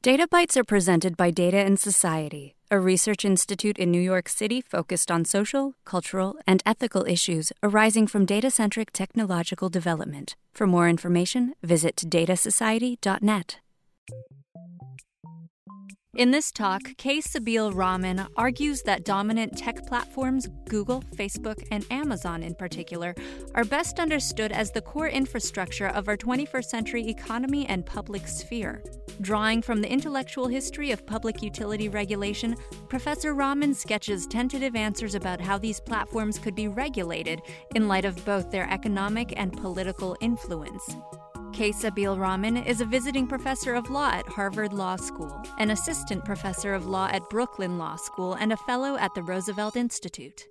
Data Bytes are presented by Data and Society, a research institute in New York City focused on social, cultural, and ethical issues arising from data centric technological development. For more information, visit datasociety.net. In this talk, Kay Sabeel Rahman argues that dominant tech platforms, Google, Facebook, and Amazon in particular, are best understood as the core infrastructure of our 21st century economy and public sphere. Drawing from the intellectual history of public utility regulation, Professor Rahman sketches tentative answers about how these platforms could be regulated in light of both their economic and political influence. Kay Sabeel Rahman is a visiting professor of law at Harvard Law School, an assistant professor of law at Brooklyn Law School, and a fellow at the Roosevelt Institute.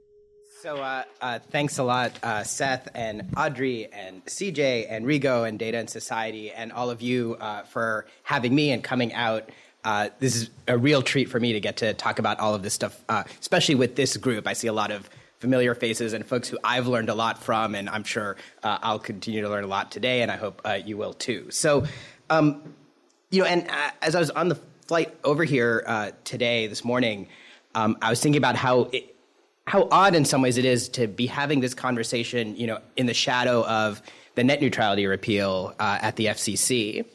So, uh, uh, thanks a lot, uh, Seth and Audrey and CJ and Rigo and Data and Society and all of you uh, for having me and coming out. Uh, this is a real treat for me to get to talk about all of this stuff, uh, especially with this group. I see a lot of familiar faces and folks who I've learned a lot from, and I'm sure uh, I'll continue to learn a lot today, and I hope uh, you will too. So, um, you know, and uh, as I was on the flight over here uh, today, this morning, um, I was thinking about how it, how odd in some ways it is to be having this conversation, you know, in the shadow of the net neutrality repeal uh, at the FCC,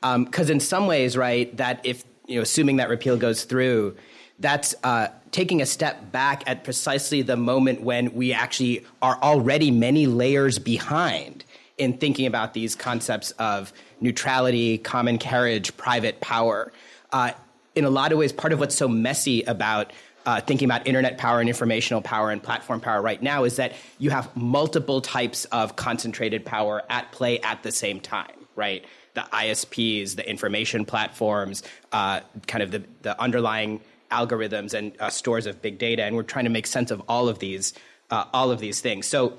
because um, in some ways, right, that if you know, assuming that repeal goes through that's uh, taking a step back at precisely the moment when we actually are already many layers behind in thinking about these concepts of neutrality, common carriage, private power. Uh, in a lot of ways, part of what's so messy about uh, thinking about internet power and informational power and platform power right now is that you have multiple types of concentrated power at play at the same time, right? The ISPs, the information platforms, uh, kind of the, the underlying algorithms and uh, stores of big data, and we're trying to make sense of all of these uh, all of these things. So,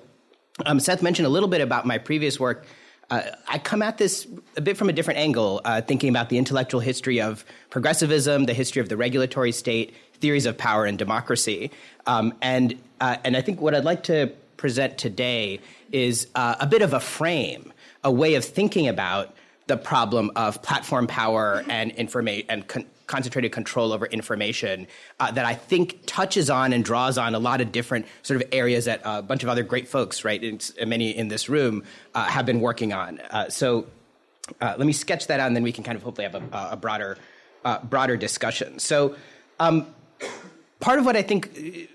um, Seth mentioned a little bit about my previous work. Uh, I come at this a bit from a different angle, uh, thinking about the intellectual history of progressivism, the history of the regulatory state, theories of power and democracy, um, and uh, and I think what I'd like to present today is uh, a bit of a frame, a way of thinking about the problem of platform power and information and con- concentrated control over information uh, that I think touches on and draws on a lot of different sort of areas that a bunch of other great folks, right, many in this room, uh, have been working on. Uh, so uh, let me sketch that out, and then we can kind of hopefully have a, a broader, uh, broader discussion. So um, part of what I think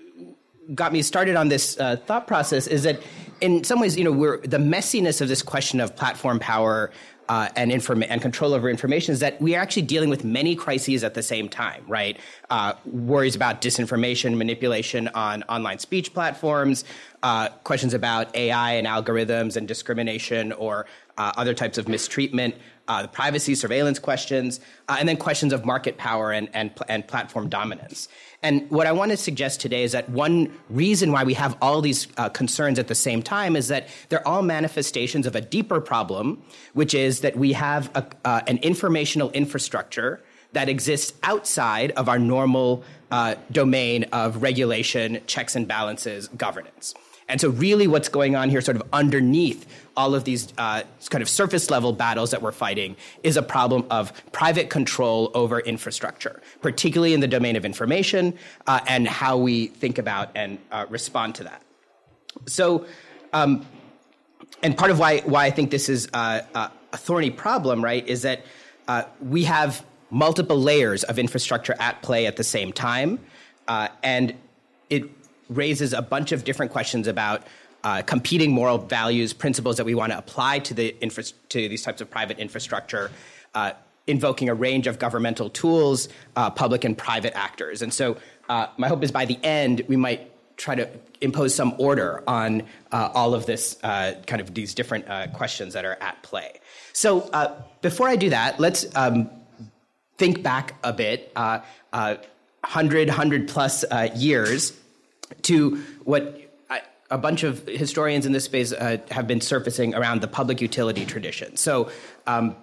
got me started on this uh, thought process is that in some ways, you know, we're the messiness of this question of platform power uh, and, inform- and control over information is that we are actually dealing with many crises at the same time, right? Uh, worries about disinformation, manipulation on online speech platforms, uh, questions about AI and algorithms and discrimination or uh, other types of mistreatment, uh, the privacy surveillance questions, uh, and then questions of market power and, and, and platform dominance. And what I want to suggest today is that one reason why we have all these uh, concerns at the same time is that they're all manifestations of a deeper problem, which is that we have a, uh, an informational infrastructure that exists outside of our normal uh, domain of regulation, checks and balances, governance. And so, really, what's going on here, sort of underneath all of these uh, kind of surface level battles that we're fighting, is a problem of private control over infrastructure, particularly in the domain of information uh, and how we think about and uh, respond to that. So, um, and part of why, why I think this is uh, uh, a thorny problem, right, is that uh, we have multiple layers of infrastructure at play at the same time. and it raises a bunch of different questions about uh, competing moral values, principles that we want to apply to the infra- to these types of private infrastructure, uh, invoking a range of governmental tools, uh, public and private actors. And so, uh, my hope is by the end we might try to impose some order on uh, all of this uh, kind of these different questions that are at play. So, before I do that, let's um, think back a bit, uh, 100, 100 plus years to what a bunch of historians in this space uh, have been surfacing around the public utility tradition. So, um,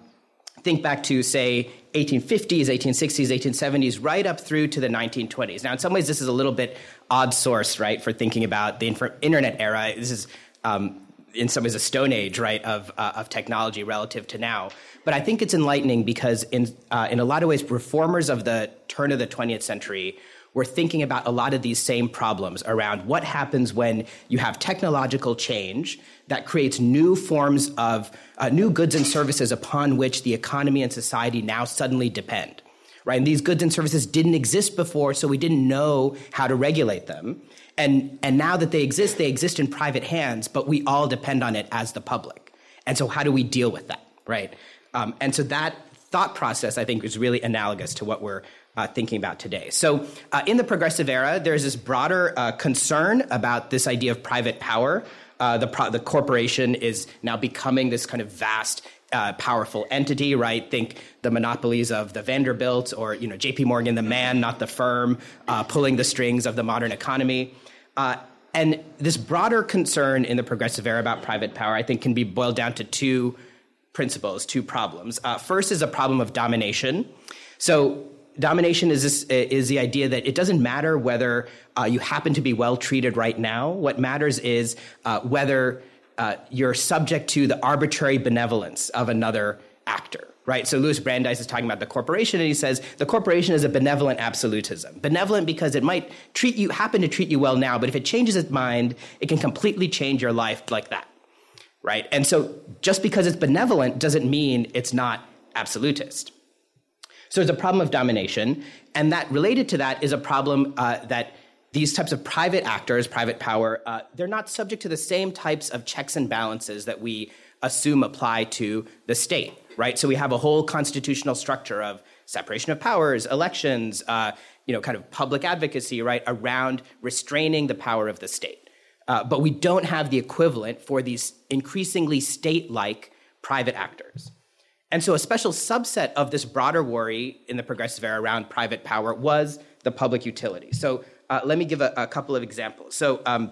think back to, say, 1850s, 1860s, 1870s, right up through to the 1920s. Now, in some ways, this is a little bit odd source, right, for thinking about the inf- internet era. This is, um, in some ways, a stone age, right, of, uh, of technology relative to now. but I think it's enlightening because, in, uh, in a lot of ways, reformers of the turn of the 20th century were thinking about a lot of these same problems around what happens when you have technological change that creates new forms of uh, new goods and services upon which the economy and society now suddenly depend. Right? And these goods and services didn't exist before, so we didn't know how to regulate them. And, and now that they exist, they exist in private hands, but we all depend on it as the public. And so, how do we deal with that? Right? Um, and so, that thought process, I think, is really analogous to what we're uh, thinking about today. So, uh, in the progressive era, there's this broader uh, concern about this idea of private power. Uh, the, pro- the corporation is now becoming this kind of vast, uh, powerful entity, right? Think the monopolies of the Vanderbilt or you know J.P. Morgan, the man, not the firm, uh, pulling the strings of the modern economy. and this broader concern in the progressive era about private power, I think, can be boiled down to two principles, two problems. first is a problem of domination. So domination is this, is the idea that it doesn't matter whether uh, you happen to be well treated right now. What matters is uh, whether uh, you're subject to the arbitrary benevolence of another actor. Right, so Louis Brandeis is talking about the corporation, and he says the corporation is a benevolent absolutism. Benevolent because it might treat you, happen to treat you well now, but if it changes its mind, it can completely change your life like that. Right, and so just because it's benevolent doesn't mean it's not absolutist. So there's a problem of domination, and that related to that is a problem uh, that these types of private actors, private power, uh, they're not subject to the same types of checks and balances that we assume apply to the state, right? So we have a whole constitutional structure of separation of powers, elections, uh, you know, kind of public advocacy, right, around restraining the power of the state. Uh, but we don't have the equivalent for these increasingly state-like private actors. And so, a special subset of this broader worry in the progressive era around private power was the public utility. So, uh, let me give a, a, couple of examples. So, um,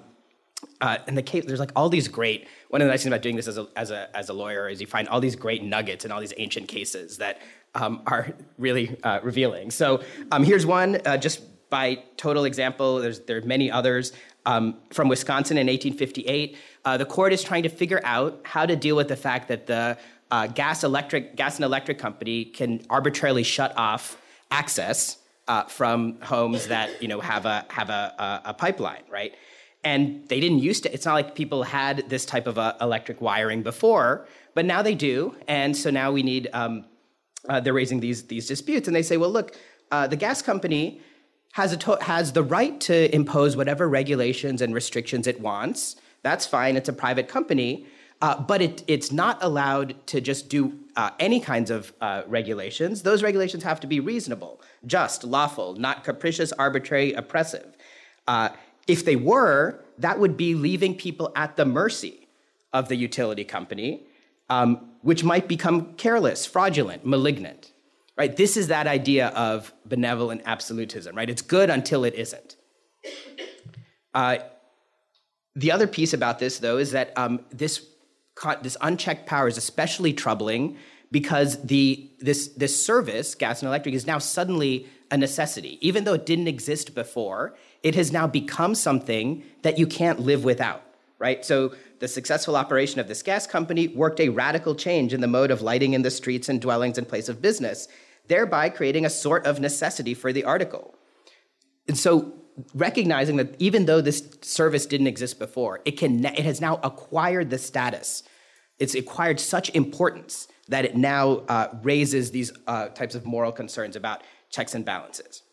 uh, in the case, there's like all these great. One of the nice things about doing this as a, as a, as a lawyer is you find all these great nuggets and all these ancient cases that um, are really uh, revealing. So, um, here's one uh, just by total example. There's there are many others um, from Wisconsin in 1858. Uh, the court is trying to figure out how to deal with the fact that the uh, gas electric gas and electric company can arbitrarily shut off access uh, from homes that you know have a have a, a, a, pipeline, right? And they didn't used to. It's not like people had this type of uh, electric wiring before, but now they do. And so now we need. Um, uh, they're raising these these disputes, and they say, well, look, uh, the gas company has to- has the right to impose whatever regulations and restrictions it wants. That's fine. It's a private company. Uh, but it, it's not allowed to just do uh, any kinds of uh, regulations. Those regulations have to be reasonable, just, lawful, not capricious, arbitrary, oppressive. Uh, if they were, that would be leaving people at the mercy of the utility company, um, which might become careless, fraudulent, malignant. Right? This is that idea of benevolent absolutism. Right? It's good until it isn't. Uh, the other piece about this, though, is that um, this this unchecked power is especially troubling because the this this service, gas and electric, is now suddenly a necessity. Even though it didn't exist before, it has now become something that you can't live without. Right? So the successful operation of this gas company worked a radical change in the mode of lighting in the streets and dwellings and place of business, thereby creating a sort of necessity for the article. And so recognizing that even though this service didn't exist before, it can it has now acquired the status. It's acquired such importance that it now uh, raises these uh, types of moral concerns about checks and balances.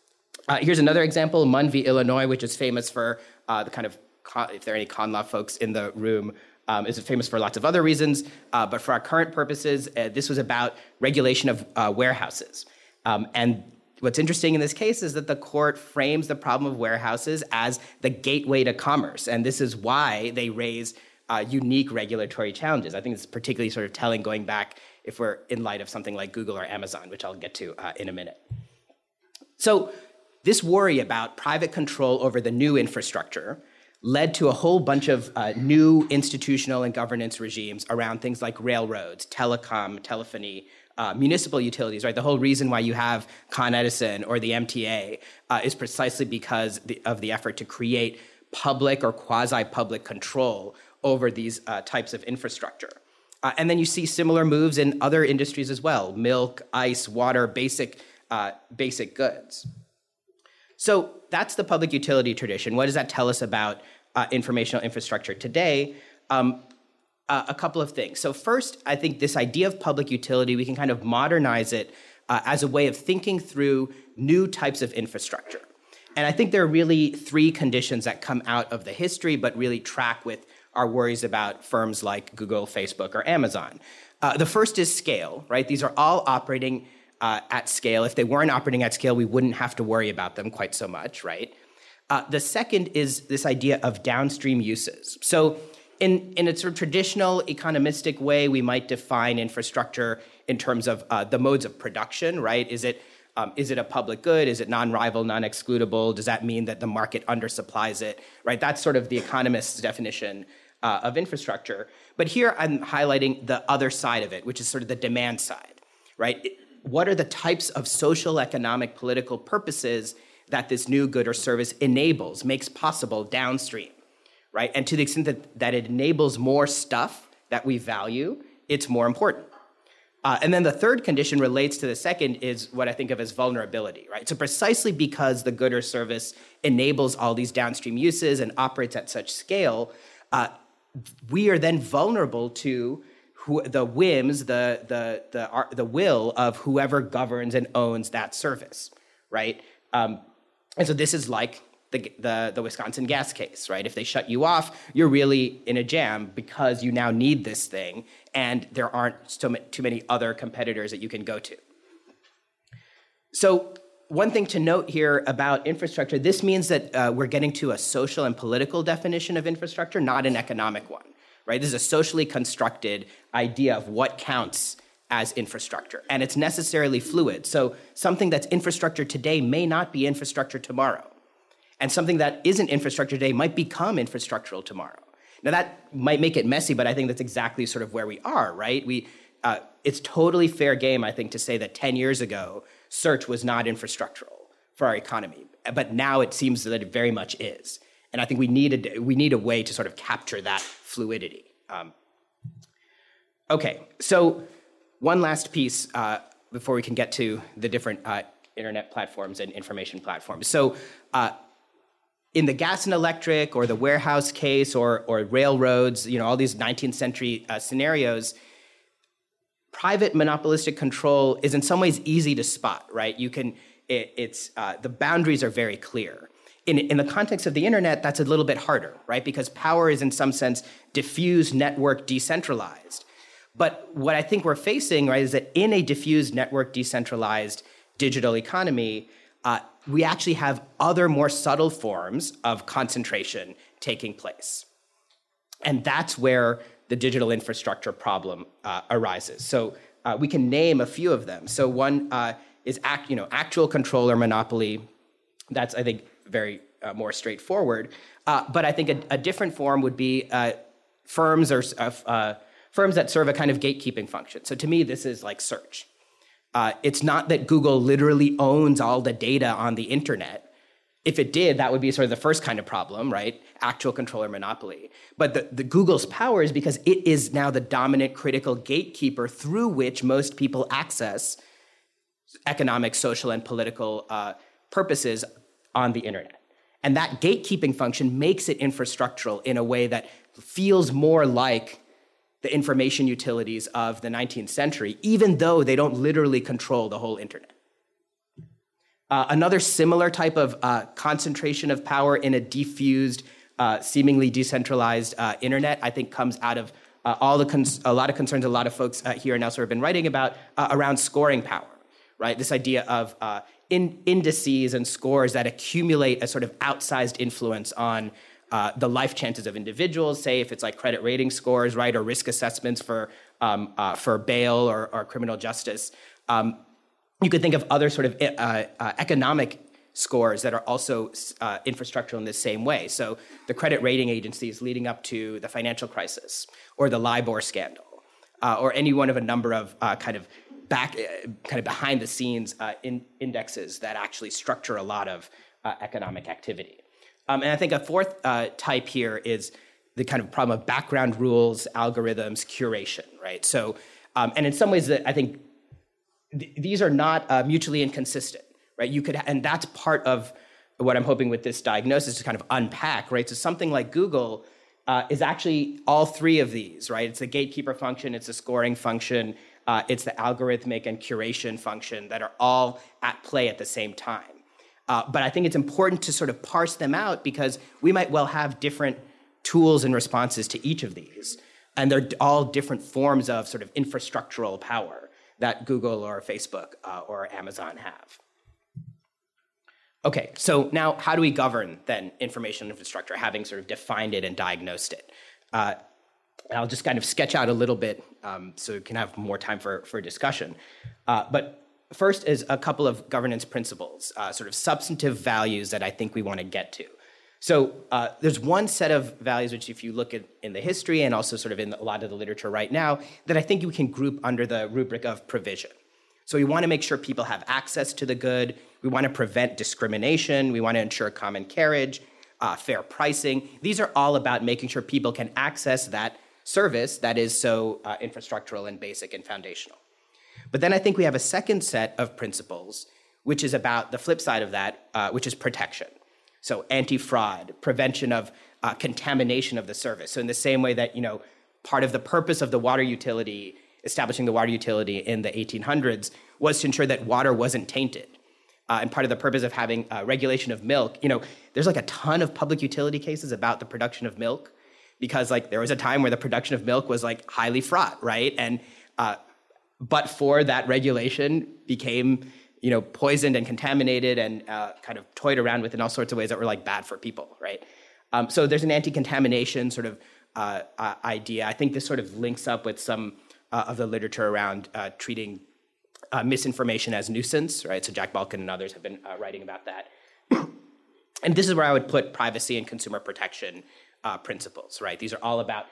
Uh, here's another example: Munn v. Illinois, which is famous for uh, the kind of if there are any con law folks in the room. Um, is famous for lots of other reasons, uh, but for our current purposes, uh, this was about regulation of warehouses. Um, and What's interesting in this case is that the court frames the problem of warehouses as the gateway to commerce, and this is why they raise uh, unique regulatory challenges. I think it's particularly sort of telling going back if we're in light of something like Google or Amazon, which I'll get to uh, in a minute. So, this worry about private control over the new infrastructure led to a whole bunch of uh, new institutional and governance regimes around things like railroads, telecom, telephony, uh, municipal utilities, right? The whole reason why you have Con Edison or the MTA uh, is precisely because the, of the effort to create public or quasi public control over these uh, types of infrastructure. Uh, and then you see similar moves in other industries as well milk, ice, water, basic, uh, basic goods. So that's the public utility tradition. What does that tell us about uh, informational infrastructure today? Um, uh, a couple of things. So, first, I think this idea of public utility, we can kind of modernize it uh, as a way of thinking through new types of infrastructure. And I think there are really three conditions that come out of the history, but really track with our worries about firms like Google, Facebook, or Amazon. Uh, the first is scale, right? These are all operating uh, at scale. If they weren't operating at scale, we wouldn't have to worry about them quite so much, right? Uh, the second is this idea of downstream uses. So, in, in a sort of traditional economistic way, we might define infrastructure in terms of uh, the modes of production, right? Is it um, is it a public good? Is it non-rival, non-excludable? Does that mean that the market undersupplies it? Right. That's sort of the economist's definition uh, of infrastructure. But here I'm highlighting the other side of it, which is sort of the demand side. Right. What are the types of social, economic, political purposes that this new good or service enables, makes possible downstream? Right. And to the extent that, that it enables more stuff that we value, it's more important. Uh, and then the third condition relates to the second is what I think of as vulnerability, right? So precisely because the good or service enables all these downstream uses and operates at such scale, uh, we are then vulnerable to who, the whims, the the the the will of whoever governs and owns that service, right? Um, and so this is like the, the, the Wisconsin gas case, right? If they shut you off, you're really in a jam because you now need this thing, and there aren't so too many other competitors that you can go to. So, one thing to note here about infrastructure this means that uh, we're getting to a social and political definition of infrastructure, not an economic one, right? This is a socially constructed idea of what counts as infrastructure, and it's necessarily fluid. So, something that's infrastructure today may not be infrastructure tomorrow and something that isn't infrastructure today might become infrastructural tomorrow. Now that might make it messy, but I think that's exactly sort of where we are, right? We, uh, it's totally fair game, I think, to say that 10 years ago, search was not infrastructural for our economy, but now it seems that it very much is. And I think we need a, we need a way to sort of capture that fluidity. Um, okay, so one last piece uh, before we can get to the different uh, internet platforms and information platforms. So uh, in the gas and electric or the warehouse case or, or railroads, you know, all these 19th century uh, scenarios, private monopolistic control is in some ways easy to spot, right? You can, it, it's, uh, the boundaries are very clear. In, in the context of the internet, that's a little bit harder, right? Because power is in some sense diffused, network, decentralized. But what I think we're facing, right, is that in a diffused, network, decentralized digital economy, uh, we actually have other more subtle forms of concentration taking place. And that's where the digital infrastructure problem uh, arises. So uh, we can name a few of them. So one uh, is act, you know, actual control or monopoly. That's, I think, very uh, more straightforward. Uh, but I think a, a, different form would be uh, firms or firms that serve a kind of gatekeeping function. So to me, this is like search. Uh, it's not that Google literally owns all the data on the internet. If it did, that would be sort of the first kind of problem, right? Actual control or monopoly. But the, the Google's power is because it is now the dominant critical gatekeeper through which most people access economic, social, and political uh, purposes on the internet. And that gatekeeping function makes it infrastructural in a way that feels more like the information utilities of the 19th century, even though they don't literally control the whole internet. Uh, another similar type of uh, concentration of power in a diffused, uh, seemingly decentralized uh, internet, I think, comes out of uh, all the cons- a lot of concerns a lot of folks uh, here and elsewhere have been writing about around scoring power, right? This idea of in- indices and scores that accumulate a sort of outsized influence on uh, the life chances of individuals, say if it's like credit rating scores, right, or risk assessments for um, uh, for bail or, or criminal justice. Um, you could think of other sort of uh, uh economic scores that are also uh, infrastructural in the same way. So the credit rating agencies leading up to the financial crisis, or the LIBOR scandal, uh, or any one of a number of kind of back, kind of behind the scenes in indexes that actually structure a lot of economic activity. Um, and I think a fourth uh, type here is the kind of problem of background rules, algorithms, curation, right? So, um, and in some ways, that I think th- these are not uh, mutually inconsistent, right? You could, and that's part of what I'm hoping with this diagnosis to kind of unpack, right? So something like Google uh, is actually all three of these, right? It's the gatekeeper function, it's the scoring function, uh, it's the algorithmic and curation function that are all at play at the same time. Uh, but I think it's important to sort of parse them out because we might well have different tools and responses to each of these. And they're all different forms of sort of infrastructural power that Google or Facebook uh, or Amazon have. Okay, so now how do we govern then information infrastructure, having sort of defined it and diagnosed it? Uh, I'll just kind of sketch out a little bit um, so we can have more time for, for discussion. Uh, but first is a couple of governance principles, uh, sort of substantive values that I think we want to get to. So uh, there's one set of values which, if you look at in the history and also sort of in a lot of the literature right now, that I think you can group under the rubric of provision. So we want to make sure people have access to the good. We want to prevent discrimination. We want to ensure common carriage, uh, fair pricing. These are all about making sure people can access that service that is so uh, infrastructural and basic and foundational. But then I think we have a second set of principles, which is about the flip side of that, uh, which is protection. So anti-fraud, prevention of uh, contamination of the service. So in the same way that you know, part of the purpose of the water utility, establishing the water utility in the 1800s, was to ensure that water wasn't tainted. Uh, and part of the purpose of having uh, regulation of milk, you know, there's like a ton of public utility cases about the production of milk, because like there was a time where the production of milk was like highly fraught, right? And uh, but for that regulation became you know, poisoned and contaminated and uh, kind of toyed around with in all sorts of ways that were like bad for people, right? Um, so there's an anti-contamination sort of uh, uh, idea. I think this sort of links up with some uh, of the literature around uh, treating misinformation as nuisance, right? So Jack Balkin and others have been writing about that. and this is where I would put privacy and consumer protection principles, right? These are all about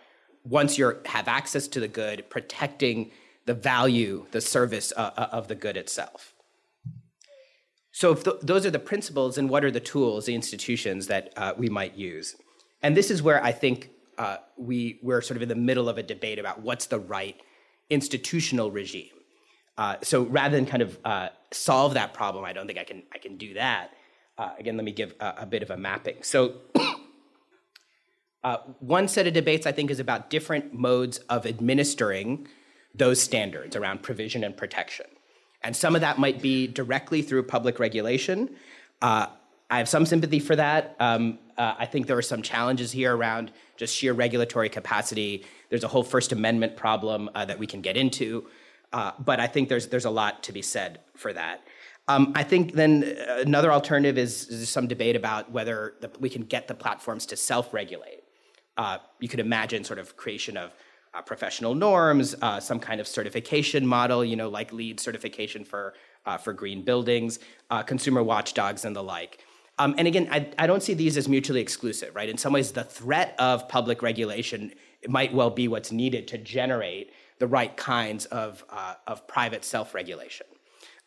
once you have access to the good, protecting the value, the service of the good itself. So if th- those are the principles, and what are the tools, the institutions that uh, we might use? And this is where I think uh, we we're sort of in the middle of a debate about what's the right institutional regime. Uh, so rather than kind of uh, solve that problem, I don't think I can I can do that. Uh, again, let me give a, a, bit of a mapping. So. Uh, one set of debates I think is about different modes of administering those standards around provision and protection. And some of that might be directly through public regulation. Uh, I have some sympathy for that. Um, uh, I think there are some challenges here around just sheer regulatory capacity. There's a whole First Amendment problem uh, that we can get into, uh, but I think there's there's a lot to be said for that. Um, I think then another alternative is, is some debate about whether the, we can get the platforms to self-regulate. Uh, you could imagine sort of creation of uh, professional norms, uh, some kind of certification model, you know, like LEED certification for uh, for green buildings, uh, consumer watchdogs, and the like. Um, and again, I, I, don't see these as mutually exclusive, right? In some ways, the threat of public regulation might well be what's needed to generate the right kinds of uh, of private self-regulation.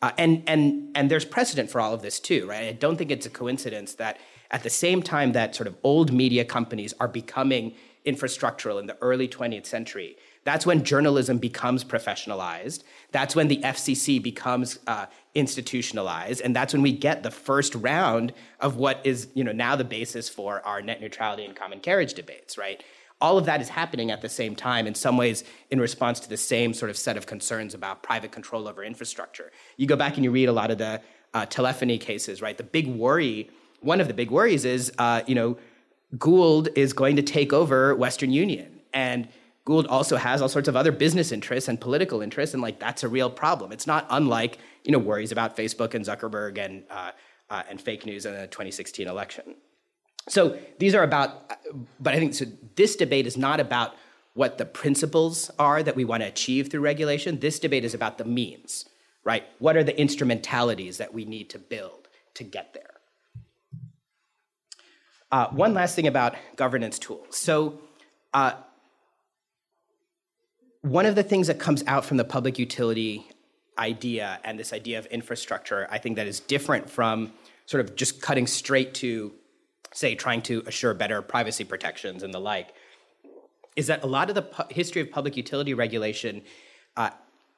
Uh, and and and there's precedent for all of this too, right? I don't think it's a coincidence that at the same time that sort of old media companies are becoming infrastructural in the early 20th century. That's when journalism becomes professionalized. That's when the FCC becomes uh, institutionalized, and that's when we get the first round of what is, you know, now the basis for our net neutrality and common carriage debates. Right? All of that is happening at the same time, in some ways, in response to the same sort of set of concerns about private control over infrastructure. You go back and you read a lot of the uh, telephony cases, right? The big worry, one of the big worries, is, uh, you know Gould is going to take over Western Union. And Gould also has all sorts of other business interests and political interests, and like that's a real problem. It's not unlike you know worries about Facebook and Zuckerberg and uh, uh, and fake news in the 2016 election. So these are about, but I think so. This debate is not about what the principles are that we want to achieve through regulation. This debate is about the means, right? What are the instrumentalities that we need to build to get there? Uh, one last thing about governance tools. So, uh, one of the things that comes out from the public utility idea and this idea of infrastructure, I think that is different from sort of just cutting straight to, say, trying to assure better privacy protections and the like, is that a lot of the pu- history of public utility regulation uh,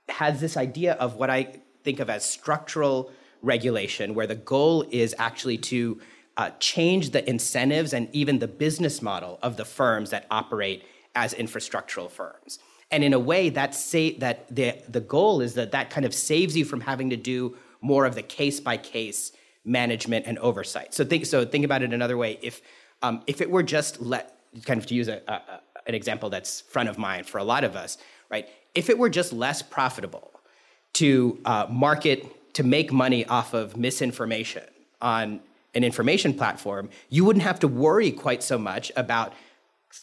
has this idea of what I think of as structural regulation, where the goal is actually to uh, change the incentives and even the business model of the firms that operate as infrastructural firms. And in a way, that say that the the goal is that that kind of saves you from having to do more of the case by case management and oversight. So think so think about it another way. If um, if it were just let kind of to use a, a, an example that's front of mind for a lot of us, right? If it were just less profitable to uh, market to make money off of misinformation on an information platform, you wouldn't have to worry quite so much about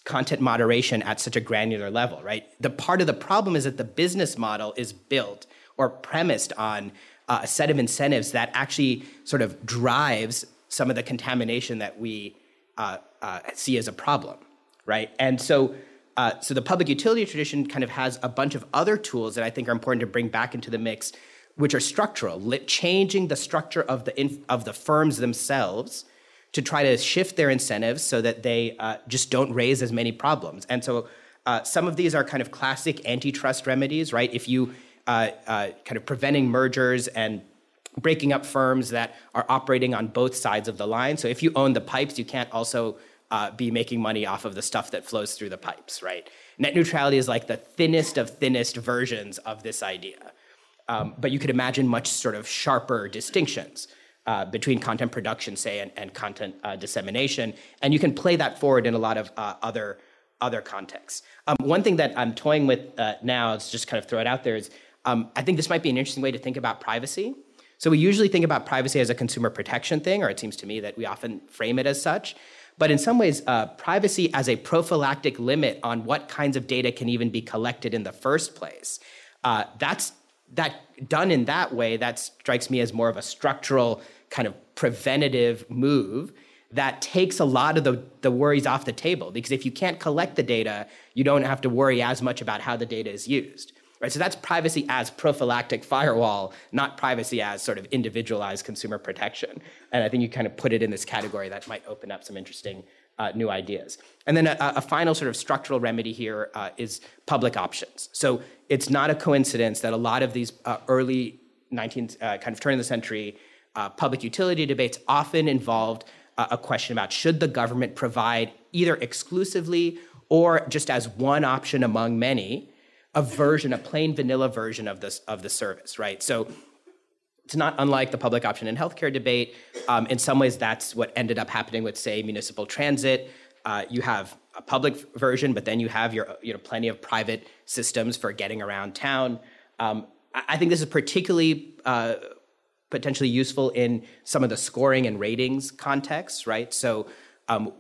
content moderation at such a granular level, right? The part of the problem is that the business model is built or premised on uh, a set of incentives that actually sort of drives some of the contamination that we uh, uh, see as a problem, right? And so, uh, so the public utility tradition kind of has a bunch of other tools that I think are important to bring back into the mix, which are structural, changing the structure of the inf- of the firms themselves to try to shift their incentives so that they uh, just don't raise as many problems. And so uh, some of these are kind of classic antitrust remedies, right? If you uh, uh, kind of preventing mergers and breaking up firms that are operating on both sides of the line. So if you own the pipes, you can't also uh, be making money off of the stuff that flows through the pipes, right? Net neutrality is like the thinnest of thinnest versions of this idea. Um, but you could imagine much sort of sharper distinctions uh, between content production, say, and, and content uh, dissemination. And you can play that forward in a lot of uh, other other contexts. Um, one thing that I'm toying with uh, now, is just kind of throw it out there, is um, I think this might be an interesting way to think about privacy. So we usually think about privacy as a consumer protection thing, or it seems to me that we often frame it as such. But in some ways, uh, privacy as a prophylactic limit on what kinds of data can even be collected in the first place. Uh, that's that done in that way, that strikes me as more of a structural kind of preventative move that takes a lot of the, the worries off the table. Because if you can't collect the data, you don't have to worry as much about how the data is used. Right? So that's privacy as prophylactic firewall, not privacy as sort of individualized consumer protection. And I think you kind of put it in this category that might open up some interesting uh, new ideas. And then a, a, final sort of structural remedy here uh, is public options. So it's not a coincidence that a lot of these uh, early 19th, uh, kind of turn of the century uh, public utility debates often involved uh, a question about should the government provide either exclusively or just as one option among many a version, a plain vanilla version of this of the service, right? So it's not unlike the public option in healthcare debate. Um, in some ways, that's what ended up happening with, say, municipal transit. Uh, you have a public version, but then you have your, you know, plenty of private systems for getting around town. Um, I think this is particularly uh, potentially useful in some of the scoring and ratings contexts, right? So, um,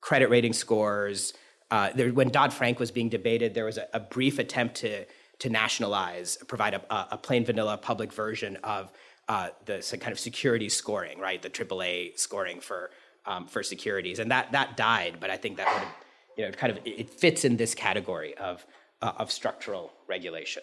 credit rating scores. Uh, there, when Dodd Frank was being debated, there was a, a brief attempt to to nationalize, provide a, a plain vanilla public version of uh, the kind of security scoring, right? The AAA scoring for um, for securities, and that that died. But I think that would you know, kind of it fits in this category of uh, of structural regulation.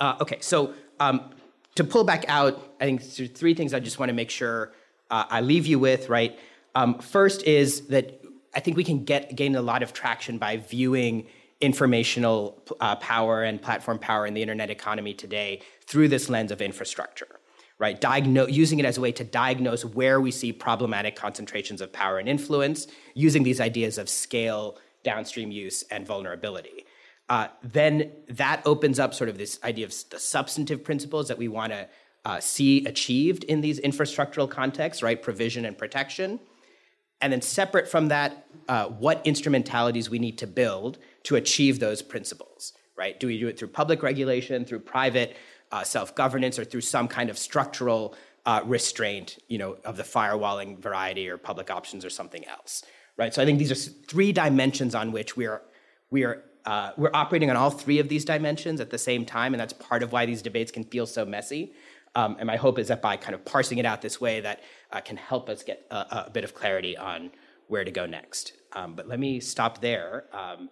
Uh, okay, so um, to pull back out, I think three things I just want to make sure uh, I leave you with. Right, um, first is that I think we can get gain a lot of traction by viewing informational uh, power and platform power in the internet economy today through this lens of infrastructure right? Diagnose, using it as a way to diagnose where we see problematic concentrations of power and influence using these ideas of scale downstream use and vulnerability. Uh, then that opens up sort of this idea of the substantive principles that we want to uh, see achieved in these infrastructural contexts right? Provision and protection and then separate from that uh, what instrumentalities we need to build to achieve those principles, right? Do we do it through public regulation, through private uh, self-governance, or through some kind of structural uh, restraint, you know, of the firewalling variety or public options or something else, right? So I think these are three dimensions on which we are we are uh, we're operating on all three of these dimensions at the same time, and that's part of why these debates can feel so messy. Um, and my hope is that by kind of parsing it out this way, that uh, can help us get a, a, bit of clarity on where to go next. Um, but let me stop there. Um,